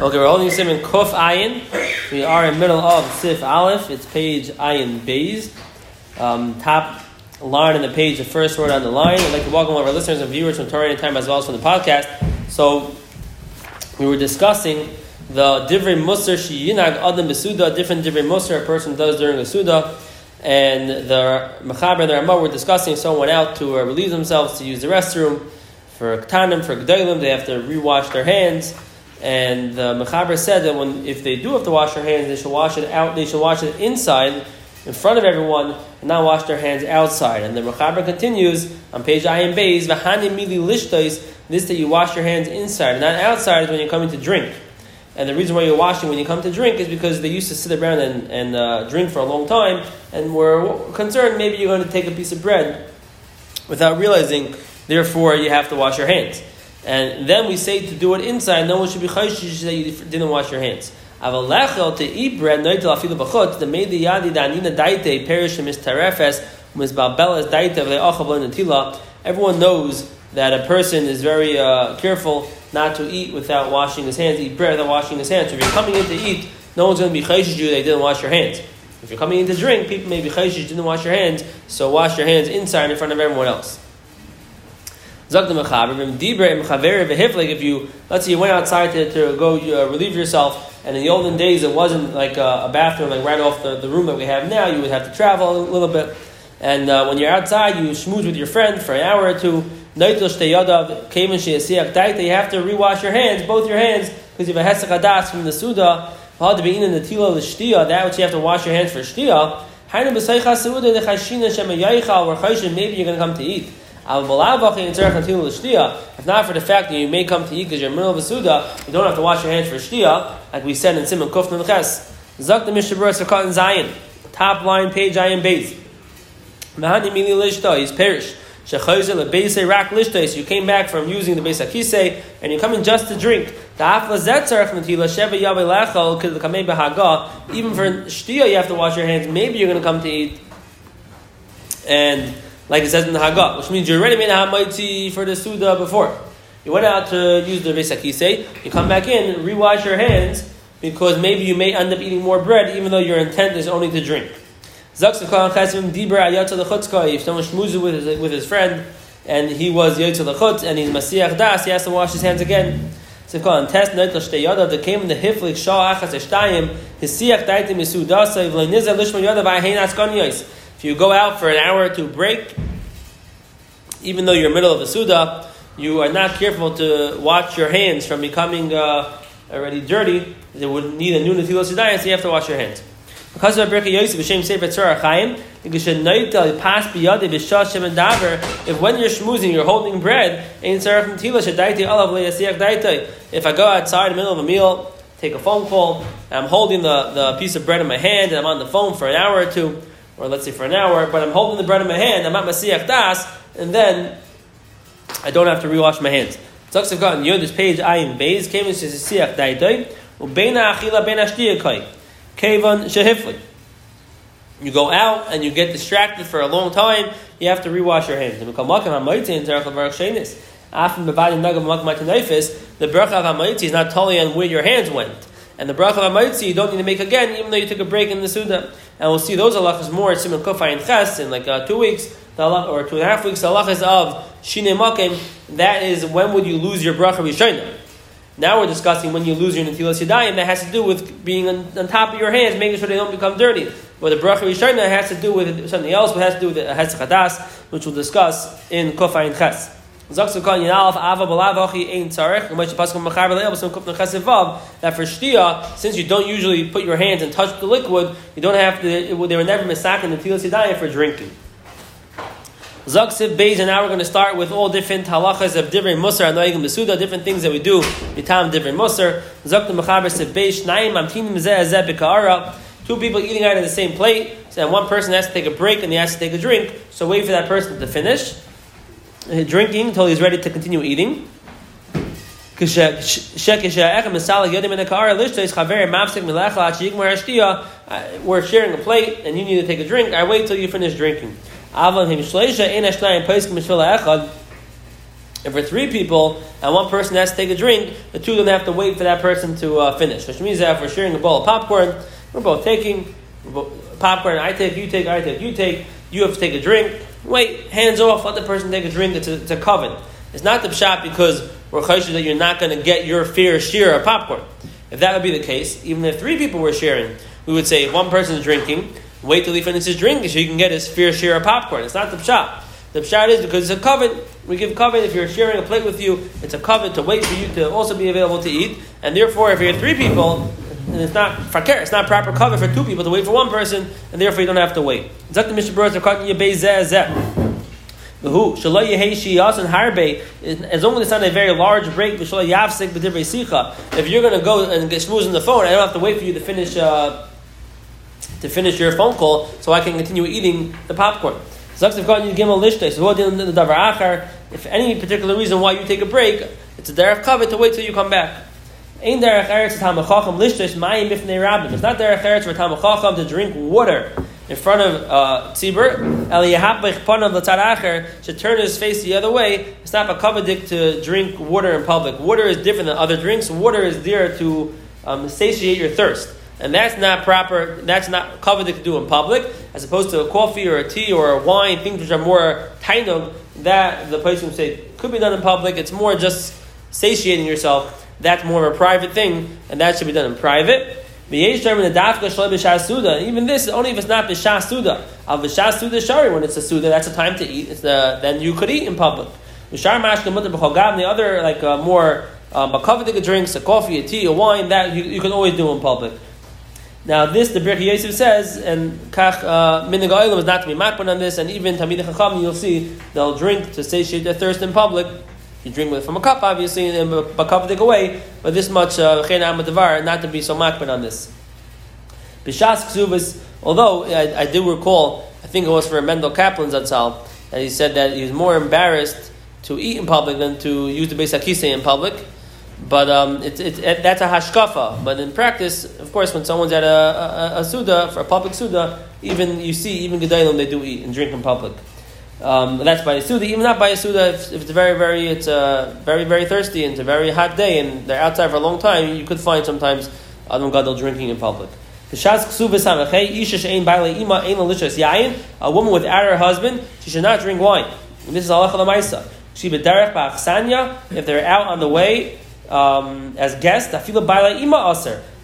Okay, we're holding Simon Kuf Ayin. We are in middle of Sif Aleph. It's page Ayin Beis. Um, top line in the page, the first word on the line. I'd like to welcome all of our listeners and viewers from Torah Time as well as from the podcast. So, we were discussing the Divrei Musar Shiyinag Adam Besuda, different Divrei Musar a person does during the Suda. And the Mechaber and the Ramah were discussing someone out to uh, relieve themselves to use the restroom. For Ktanim, for Gdalim, they have to rewash their hands. And the Mechaber said that when if they do have to wash their hands, they should wash it out. They should wash it inside, in front of everyone, and not wash their hands outside. And the Mechaber continues on page Ayin Beis, "V'hani mili lishtais." This that you wash your hands inside, and not outside, is when you're coming to drink. And the reason why you're washing when you come to drink is because they used to sit around and, and uh, drink for a long time, and we're concerned maybe you're going to take a piece of bread without realizing. Therefore, you have to wash your hands. And then we say to do it inside, no one should be chayshish that you didn't wash your hands. To eat bread, noitel afilu the daite, perish mis tarefes, mis daite. Everyone knows that a person is very uh, careful not to eat without washing his hands, eat bread without washing his hands. So if you're coming in to eat, no one's going to be chayshish you they didn't wash your hands. If you're coming in to drink, people may be chayshish didn't wash your hands, so wash your hands inside in front of everyone else. Zok the mechaber, dibra im chaver v'hiflik. If you let's say you went outside to, to go uh, relieve yourself, and in the olden days it wasn't like a, a, bathroom like right off the, the room that we have now. You would have to travel a little bit, and uh, when you're outside, you schmooze with your friend for an hour or two. You have to rewash your hands, both your hands, because you have a hesach hadas from the suda. That which you have to wash your hands for shtia. Maybe you're going to come to eat. If not for the fact that you may come to eat because you're middle of a suda, you don't have to wash your hands for shtia, like we said in Simon Kuf Ches. Zak the Mishabur in Zion. Top line page Ayin Beis. Mahani Mili Lishta, he's perished. You came back from using the beis akise, and you're coming just to drink. Even for shtia, you have to wash your hands. Maybe you're going to come to eat, and like it says in the Haggah, which means you already made a hamaiti for the Suda before. You went out to use the Vesakise, you come back in, rewash your hands, because maybe you may end up eating more bread, even though your intent is only to drink. If someone shmuzes with his, with his friend, and he was Yotza Lechutz, and he's Masiach Das, he has to wash his hands again. Called test noitel shteyada that came in the hiflik shah achas eshtayim his siach daitim isudasa v'leiniza lishma yada v'ahein askanyos if you go out for an hour to break, even though you're middle of a Suda, you are not careful to watch your hands from becoming uh, already dirty. They would need a new Natilas so you have to wash your hands. Because of Birka Yosef, Hashem Sefer Tzorah Chaim, if when you're schmoozing, you're holding bread, if I go outside in the middle of a meal, take a phone call, I'm holding the, the piece of bread in my hand, and I'm on the phone for an hour or two, or let's say for an hour, but I'm holding the bread in my hand, I'm at Masiach Das, and then I don't have to rewash my hands. Talks of God, you this page, Ayin Beis, came into Siach Daidoi, Ubeina Achila Beina Shtiyakoi, Kevan Shehifli. You go out and you get distracted for a long time, you have to rewash your hands. The bracha of Hamaiti is not totally on where your hands went. And the bracha of Hamaitzi you don't need to make again, even though you took a break in the Suda. And we'll see those halachas more at Simon Kufay and Ches in like uh, two weeks, the halach, or two and a half weeks, the halachas of Shine Makim. That is when would you lose your bracha Rishonah. Now we're discussing when you lose your Natilas Yadayim. That has to do with being on, on, top of your hands, making sure they don't become dirty. But the bracha Rishonah has to do with something else, but has to do with the Hesach Hadas, which we'll discuss in Kufay and Ches. That for shtia, since you don't usually put your hands and touch the liquid, you don't have to. They were never misakin the tilas yadayim for drinking. Zaksiv Beis, and now we're going to start with all different halachas of different musar, and anoigim besuda, different things that we do, mitam different musar. Zak the mechaber sev Beis, shnayim amtinim zeh zeh. Two people eating out of the same plate, and one person has to take a break and he has to take a drink, so wait for that person to finish drinking until he's ready to continue eating. We're sharing a plate and you need to take a drink. I wait till you finish drinking. If If we're three people and one person has to take a drink, the two of them have to wait for that person to uh, finish. Which means that if we're sharing a bowl of popcorn, we're both taking we're both, popcorn. I take, you take, I take, you take. You have to take a drink. Wait, hands off. Let the person take a drink. It's a, it's coven. It's not the shot because we're chayshish that you're not going to get your fair share of popcorn. If that would be the case, even if three people were sharing, we would say if one person is drinking, wait till he finishes drinking so he can get his fair share of popcorn. It's not the shot. The pshat is because it's a covet. We give covet if you're sharing a plate with you. It's a covet to wait for you to also be available to eat. And therefore, if you're three people, and it's not fakir, it's not proper covet for two people to wait for one person, and therefore you don't have to wait. Zak the Mishnah Berurah are cutting you who as long as it's not a very large break If you're going to go and get schmooze on the phone, I don't have to wait for you to finish uh, to finish your phone call, so I can continue eating the popcorn. If any particular reason why you take a break, it's a derech covet to wait till you come back. Ain't derech eretz tamachacham lishtos mayim ifnei rabbim. It's not derech eretz for tamachacham to drink water in front of uh, tzibur. El yehapich panav should turn his face the other way. It's not a kavadik to drink water in public. Water is different than other drinks. Water is there to um, satiate your thirst. And that's not proper, that's not covered to do in public, as opposed to a coffee or a tea or a wine, things which are more tainug, that the place would say could be done in public. It's more just satiating yourself. That's more of a private thing, and that should be done in private. Even this, only if it's not b'shas suda. Al b'shas suda shari, when it's a suda, that's a time to eat. It's the, then you could eat in public. The other, like uh, more um, drinks, a coffee, a tea, a wine, that you, you can always do in public. Now, this the Birkei Yosef says, and Kach uh, Minig is not to be makban on this, and even Tamid Chacham, you'll see they'll drink to satiate their thirst in public. You drink with from a cup, obviously, and a, a cup take away, but this much uh, not to be so makban on this. Bishas Ksubas, although I, I, do recall, I think it was for Mendel Kaplan's Zatzal, that he said that he was more embarrassed to eat in public than to use the Beis HaKisei in public. But um, it, it, it, that's a hashkafa. But in practice, of course, when someone's at a, a, a suda, for a public suda, even you see, even gedalim, they do eat and drink in public. Um, that's by a suda. Even not by a suda, if, if, it's very, very, it's uh, very, very thirsty and it's a very hot day and they're outside for a long time, you could find sometimes adam gadol drinking in public. A woman without her husband, she should not drink wine. And this is halacha lemaisa. She b'derech ba'achsanya. If they're out on the way, um, as guests, baila ima.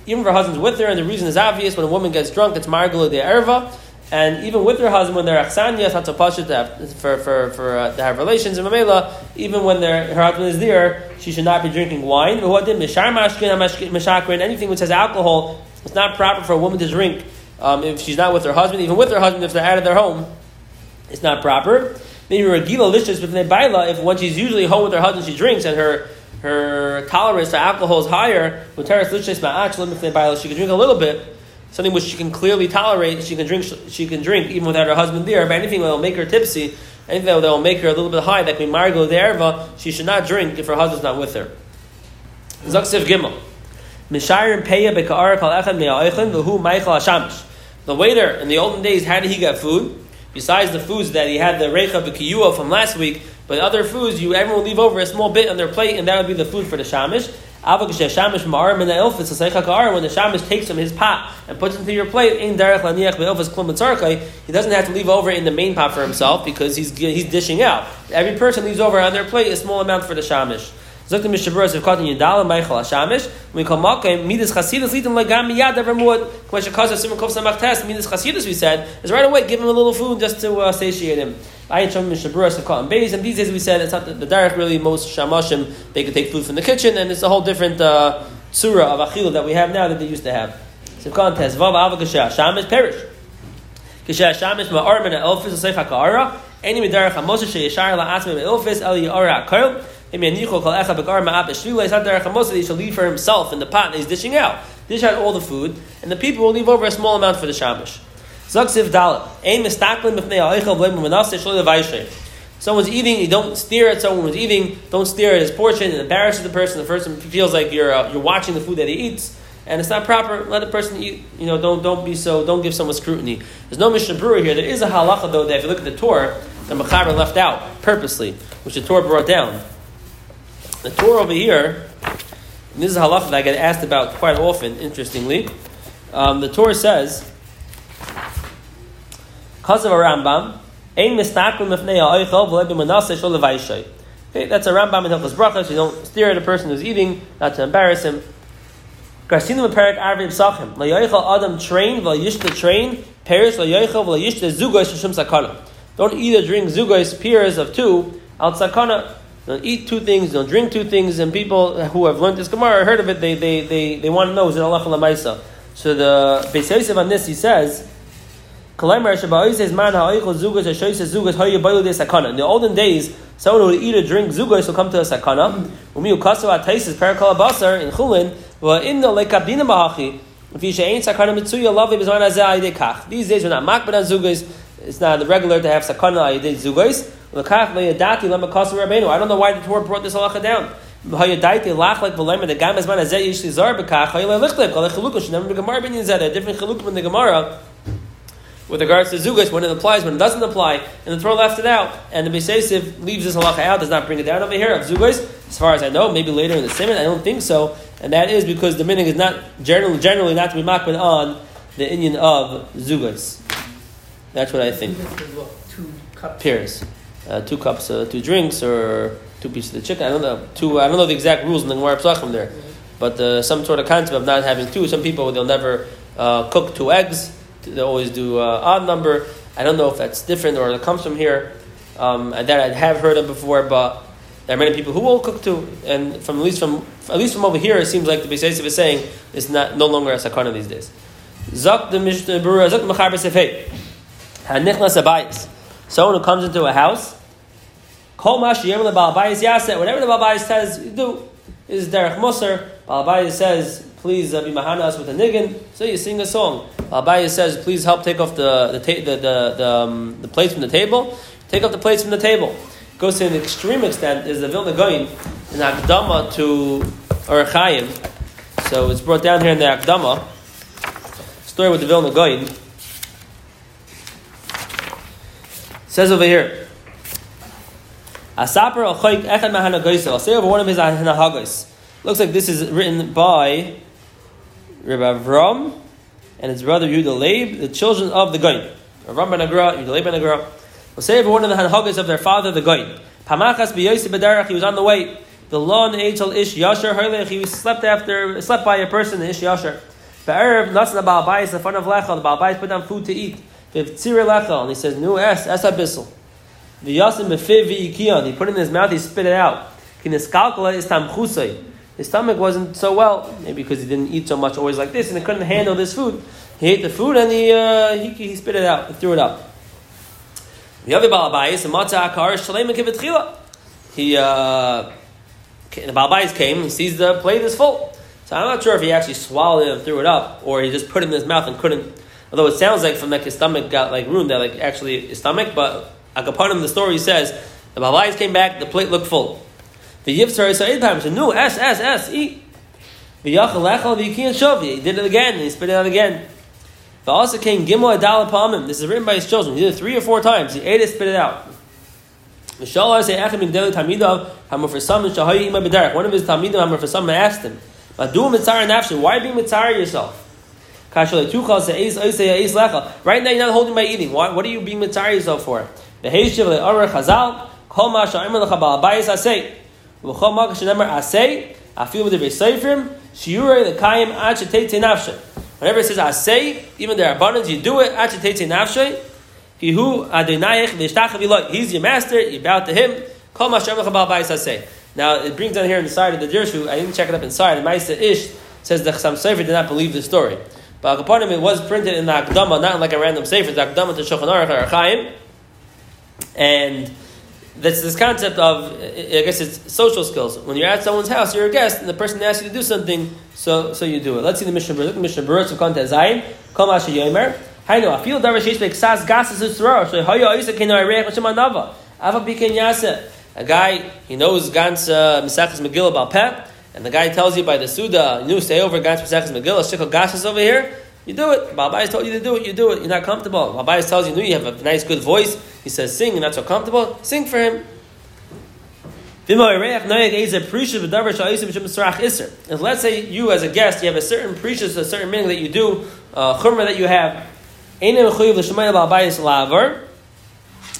Even if her husband's with her, and the reason is obvious, when a woman gets drunk, it's margula de erva. And even with her husband, when they're achsanya, not so pasha to have, for, for, for, uh, to have relations in Mamela, even when her husband is there, she should not be drinking wine. Anything which has alcohol, it's not proper for a woman to drink um, if she's not with her husband. Even with her husband, if they're out of their home, it's not proper. Maybe Regila lishas with baila, if when she's usually home with her husband, she drinks and her her tolerance to alcohol is higher, she can drink a little bit, something which she can clearly tolerate, she can drink she can drink even without her husband there, but anything that will make her tipsy, anything that will make her a little bit high, that can margo the erva, she should not drink if her husband's not with her. Zaksiv Gimel. The waiter in the olden days, how did he get food? Besides the foods that he had the recha v'kiyua from last week, but other foods, you everyone will leave over a small bit on their plate, and that would be the food for the shamish. When the shamish takes from his pot and puts it into your plate, he doesn't have to leave over in the main pot for himself because he's, he's dishing out. Every person leaves over on their plate a small amount for the shamish. Zok the Mishabur, if caught in Yadal, Michael Hashamish, we call Makim, Midas Chasidus, lead them like Gam Miyad, Evermud, cause of Simon Kov Samach test, Midas Chasidus, we said, is right away, give him a little food just to uh, satiate him. I Shom Mishabur, if caught in Bays, and these days we said it's not the, the direct really, most Shamashim, they could take food from the kitchen, and it's a whole different uh, surah of Achil that we have now that they used to have. So contest, Vav Avakashah, Shamish, perish. Kishah Shamish, Ma'arman, Elfis, Seif HaKa'ara, any Midarach HaMoshe, Sheyashar, La'atzme, Elfis, Eli Ara, Kol, he should leave for himself in the pot that he's dishing out. Dish out all the food, and the people will leave over a small amount for the Shamish. Someone's eating, you don't stare at someone who's eating, don't stare at his portion, it embarrasses the person. The person feels like you're, uh, you're watching the food that he eats, and it's not proper. Let the person eat, you know, don't, don't be so, don't give someone scrutiny. There's no Mishnah Berurah here. There is a halacha, though, that if you look at the Tur, the Mechaber left out purposely, which the Tur brought down. The Tur over here, this is a halacha that I get asked about quite often, interestingly. Um, the Tur says, because of a Rambam, Ein mistaklim mifnei ha'oichel v'lei b'manaseh shol levaishay. Okay, that's a Rambam in Hilchos Brachas. You don't stare at a person who's eating, not to embarrass him. Garcinu Perik Arvim Sachim. Layoichel Adam train, Vayishta train, Paris Layoichel, Vayishta Zugos Shishim Sakana. Don't eat or drink Zugos, peers of two, out Sakana. Don't eat two things, don't drink two things, and people who have learned this Gemara, heard of it, they, they, they, they want to know, is it Allah? So the Beis Yosef on this, he says, in the olden days, someone who would eat or drink zugos will come to a sakana. In chulin wa inno lekabdina kach. These days we're not makbid on zugos. It's not regular to have sakana ayidei zugos. I don't know why the Tur brought this halacha down. Different chalukim in the gemara with regards to Zugas, when it applies, when it doesn't apply, and the Tur left it out. And the Besesiv leaves this halacha out, does not bring it down over here of Zugas, as far as I know, maybe later in the Simon, I don't think so. And that is because the meaning is not generally, generally not to be makbid on the Indian of Zugas. That's what I think. Two cups. Pears. Uh, two cups, uh, two drinks, or two pieces of chicken. I don't know. Two. I don't know the exact rules in the Gemara Pesachim there, but uh, some sort of concept of not having two. Some people they'll never uh, cook two eggs they always do uh, odd number. I don't know if that's different or it comes from here. Um, that I have heard of before, but there are many people who will cook too. And from at least from at least from over here, it seems like the Beis is saying it's not no longer a sakana these days. Zak the Mishnah Berurah Zak Mechaber Sefei Hanichnas Abayis. Someone who comes into a house, Kol Mashi Yem Balbayis Yaset. Whatever the Balbayis says, you do is Derech Musar. Balbayis says please uh, be mahanas with a niggin. So you sing a song. Abaye says, please help take off the the, ta- the, the, the, um, the, plates from the table. Take off the plates from the table. Goes to an extreme extent is the Vilna Goyin, an Akdama to Orachayim. So it's brought down here in the Akdama. Story with the Vilna Goyin. Says over here. Asaper al echad mahanagoysa. I'll say over one of his hanahagos. Looks like this is written by Rabbi Avram and his brother Leib, the children of the Goyin. Avram ben Agra, Leib ben Agra. We'll say every one of the Hanhagas of their father, the Goyin. Pamachas b'yosi b'derach, he was on the way. The law and ish yasher harlech, he slept after, slept by a person, the ish yasher. Be'erev, nasan the Baalbayis, the front of Lechel, the Baalbayis put down food to eat. V'vtzir Lechel, and he says, nu es, es abyssal. V'yasim b'fiv v'iyikiyon, he put it in his mouth, he spit it out. Kiniskalkala is tamchusay. His stomach wasn't so well, maybe because he didn't eat so much always like this, and he couldn't handle this food. He ate the food and he, uh, he, he spit it out, he threw it up. The other Balabayas, Matzah Shalem and He, uh, the came, he sees the plate is full. So I'm not sure if he actually swallowed it and threw it up, or he just put it in his mouth and couldn't. Although it sounds like from like his stomach got like ruined, that like actually his stomach, but Akapanim, the story says, the Balabayas came back, the plate looked full. The Yivtzar is eight times. No, S, S, S. The Yachal Lechal, the Yikian Shavi. He did it again, he spit it out again. The also came Gimel Adal Pamim. This is written by his children. He did it three or four times. He ate it, spit it out. One of his Talmidim asked him, Why being mitzar yourself? Right now you're not holding my eating. What are you being mitzar yourself for? The Heishiv le'arach hazal, kol ma sha'imel lecha ba'abayis asay. Whenever it says asay, even the abundance, you do it. Nafshay. He who adinayek is takhabilak, he's your master. You bow to him. Now it brings down here in the side of the Dirshu. I didn't check it up inside. The Ma'aser Ish says the Chasam Sofer did not believe the story, but upon him it was printed in the Akdama, not like a random Sefer. The Akdama to Shulchan Aruch Chaim, and that's this concept of, I guess it's social skills. When you're at someone's house, you're a guest, and the person asks you to do something, so so you do it. Let's see the Mishnah Berurah. Mishnah Berurah of Konta Zayin. Kol Masha Yomer. Hayno, I feel davar sheish beksas gasas usrar. So hayo isa keno areich l'shem anava. Ava biken yase. A guy, he knows Gans uh, Mesachas Megillah pet, and the guy tells you by the Suda, you stay over Gans Mesachas Megillah, shikol gasas over here. You do it. Balbais told you to do it. You do it. You're not comfortable. Balbais tells you, no, you have a nice, good voice. He says, sing. You're not so comfortable. Sing for him. If let's say you as a guest, you have a certain precious, a certain meaning that you do, uh, chumrah that you have,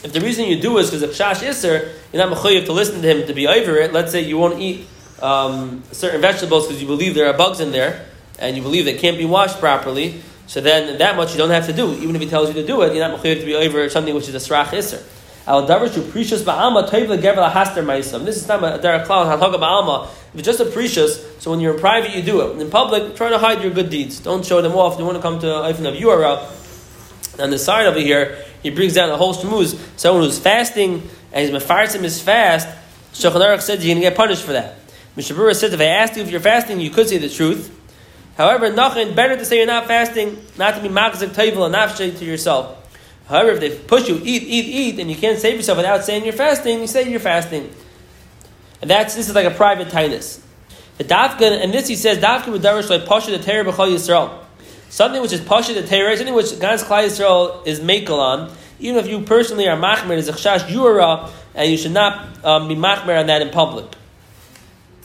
if the reason you do is because of shash iser, you're not mechuyev to listen to him to be over it. Let's say you won't eat um, certain vegetables because you believe there are bugs in there, and you believe they can't be washed properly. So then that much you don't have to do. Even if he tells you to do it, you're not mechuyev to be over something which is a srach iser. Al davar precious ba'alma toiv legever lahaster ma'isam. This is not a derek klal halhaga ba'alma. If it's just a precious, so when you're in private, you do it. In public, try to hide your good deeds. Don't show them off. You want to come to a of URL. On the side over here, he brings down a whole shmuz. Someone who's fasting and he's mefarsim his fast, Shulchan Aruch said you're going to get punished for that. Mishabura said if I asked you if you're fasting, you could say the truth. However, nothing better to say you're not fasting, not to be makzik tayvel and nafshay to yourself. However, if they push you, eat, eat, eat, and you can't save yourself without saying you're fasting, you say you're fasting. And that's this is like a private tightness. The dafka, and this he says, dafka darish like pasha the terror b'chol Yisrael. Something which is pasha the terror, something which God's Klal Yisrael is makel on, even if you personally are machmer, is a chash yura, and you should not um, be machmer on that in public.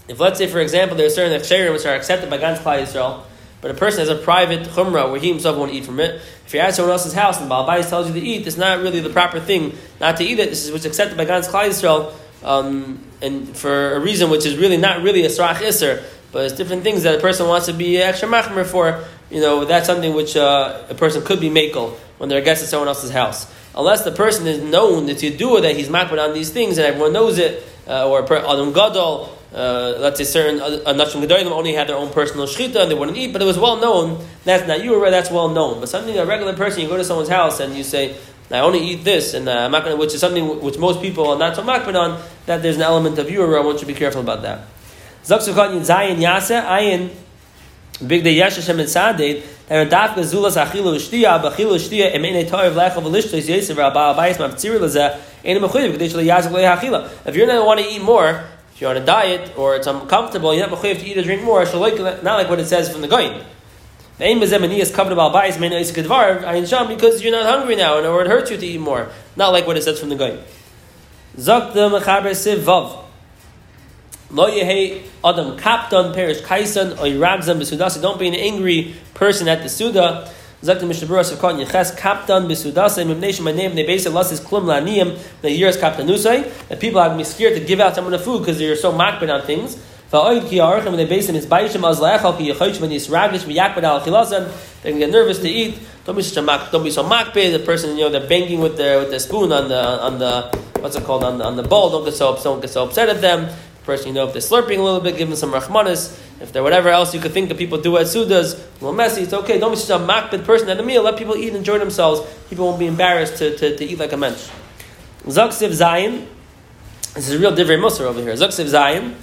If let's say, for example, there are certain chayrim which are accepted by God's Klal Yisrael, but a person has a private chumrah where he himself won't eat from it. If you're at someone else's house and the Baal tells you to eat, it's not really the proper thing not to eat it. This is what's accepted by God's Klal Yisrael, um, and for a reason which is really not really a srach iser, but it's different things that a person wants to be extra machmer for you know, that's something which uh, a person could be makel when they're a guest at someone else's house. Unless the person is known that you do that he's makbid on these things and everyone knows it, uh, or Adam Gadol, uh, let's say certain Anashim Gedolim only had their own personal shchita and they wouldn't eat, but it was well known. That's not you, that's well known. But something, a regular person, you go to someone's house and you say, I only eat this, and uh, I'm not to, which is something which most people are not so makbid on, that there's an element of want you to be careful about that. Zaksukat Yin Zayin Yase, Ayin Big the Yesh Hashem and Sadid, and Daf Gazulas Achilu Shtia, Bachilu Shtia, and Mene Toiv Lechav Lishtos Yisrael Rabba Abayis Mavtzir Laza, and Mechuyev Kadesh Yazik Le Hachila. If you're not want to eat more, if you're on a diet or it's uncomfortable, you're not mechuyev to eat or drink more. Not like what it says from the Goyin. The aim is covered because you're not hungry now, and or it hurts you to eat more. Not like what it says from the Goyin. The yehe adam kapton perish kaisan or. Don't be an angry person at the suda. Zakta mishnabura sevkot yeches kapton besudasa. Mimnation my name. Basically lost his klum laniyim. The years kaptanusay. That people are going to be scared to give out someone the food because they're so makbid on things. When they base him, it's bayishim az leachal ki yechoych when he's ragish v'yakbid al chilazan. They can get nervous to eat. Don't be such a mak. Don't be so makbid. The person, you know, they're banging with their with the spoon on the on the what's it called on the, on the bowl. Don't get so don't get so upset at them person, you know, if they're slurping a little bit, give them some rahmanis. If they're whatever else you could think that people do at sudas, little messy, it's okay. Don't be such a makbid person at a meal. Let people eat and enjoy themselves. People won't be embarrassed to, to, to eat like a mensch. Zaksiv Zayin. This is a real different musr over here. Zaksiv Zayin.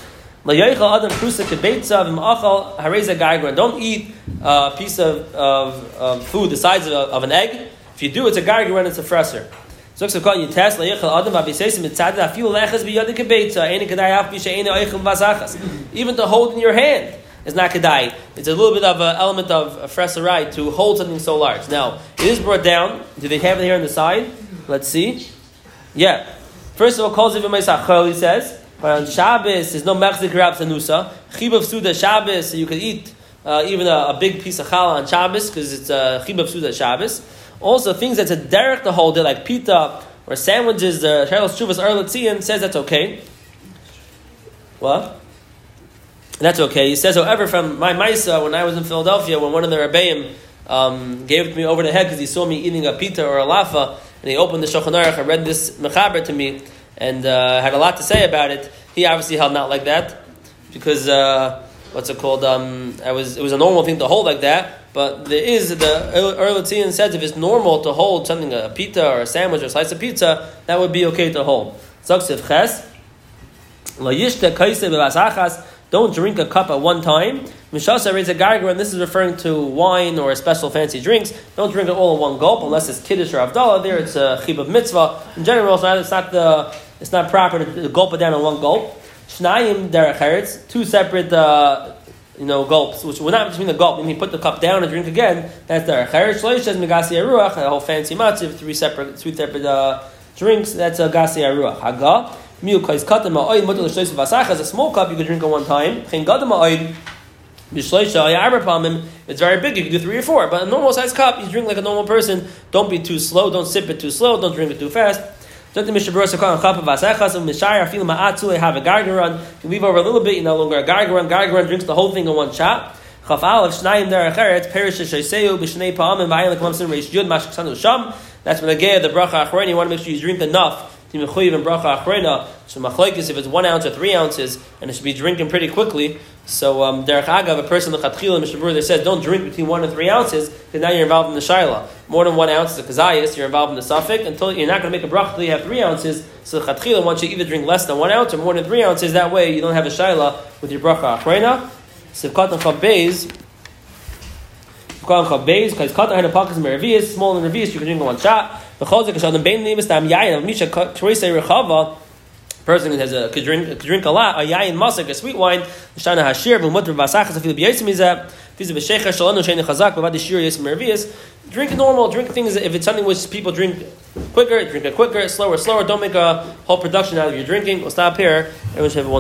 Don't eat uh, a piece of, of, of food the size of, of, an egg. If you do, it's a gargaran, it's a fresser. Even to hold in your hand is not kedai. It's a little bit of an element of a fresarai to hold something so large. Now, it is brought down. Do they have it here on the side? Let's see. Yeah. First of all, calls it he says. But on Shabbos, there's no mechzik rab sanusa. Chib of Suda Shabbos, so you could eat uh, even a, a, big piece of challah on Shabbos because it's a chib of Suda Shabbos. Also, things that's a derek to hold it, like pita or sandwiches, the Charles Chuvas Ohr L'Tzion says that's okay. What? That's okay. He says, however, from my Maisa, when I was in Philadelphia, when one of the Rebbeim um, gave me over the head because he saw me eating a pita or a lafa, and he opened the Shulchan Aruch and read this mechaber to me, and uh, had a lot to say about it. He obviously held not like that, because uh, what's it called? Um, I was it was a normal thing to hold like that. But there is the Ohr L'Tzion says if it's normal to hold something a pita or a sandwich or a slice of pizza, that would be okay to hold. ches. Don't drink a cup at one time. Mishasa reads a gargar, and this is referring to wine or special fancy drinks. Don't drink it all in one gulp unless it's kiddush or avdallah. There, it's a chib of mitzvah. In general, it's not, it's not the it's not proper to gulp it down in one gulp. Shnayim derech two separate uh, you know, gulps, which we're not between the gulp, when you put the cup down and drink again, that's there. Cherish Shloish says Megasi Aruach, a whole fancy matziv, three separate, three separate uh, drinks, that's a Gasi Aruach. Haga, Miu kais katem ha'oid mutal l'shleis v'asachas. A small cup you could drink at one time. Chen gadam ha'oid. It's very big. You can do three or four, but a normal size cup, you drink like a normal person. Don't be too slow. Don't sip it too slow. Don't drink it too fast. Have a gargaron. You leave over a little bit. You no longer a gargaron. Gargaron drinks the whole thing in one shot. Chaf Aleph Shnayim Derech Eretz Perish Sheseu B'Shnei Pa'amim V'Ayin Leklamsim Reish Yud Mashksanu Sham. That's when the gay the bracha achrona. You want to make sure you drink enough to and bracha achrona. So machlekes if it's one ounce or three ounces, and it should be drinking pretty quickly. So um, derech agav, a person the lechatchila mishabur that says don't drink between one and three ounces because now you're involved in the shaila. More than one ounce is a kazayas. You're involved in the suffix until you're not going to make a bracha until you have three ounces. So lechatchila wants you either drink less than one ounce or more than three ounces. That way you don't have a shaila with your bracha achrona. Sivkat and chabbez. Sivkat and chabbez because katan had a pockets meravias smaller than revias. You can drink in one shot. Person that has a could drink could drink a lot, a yayin masak, a sweet wine, shana hashir, v'mutr v'asachas, afil b'yisim izah, fiz b'shecha shalanu shein chazak, b'vad shir yisim mervias. Drink normal, drink things, if it's something which people drink quicker, drink it quicker, slower, slower, don't make a whole production out of your drinking. We'll stop here, everyone should have one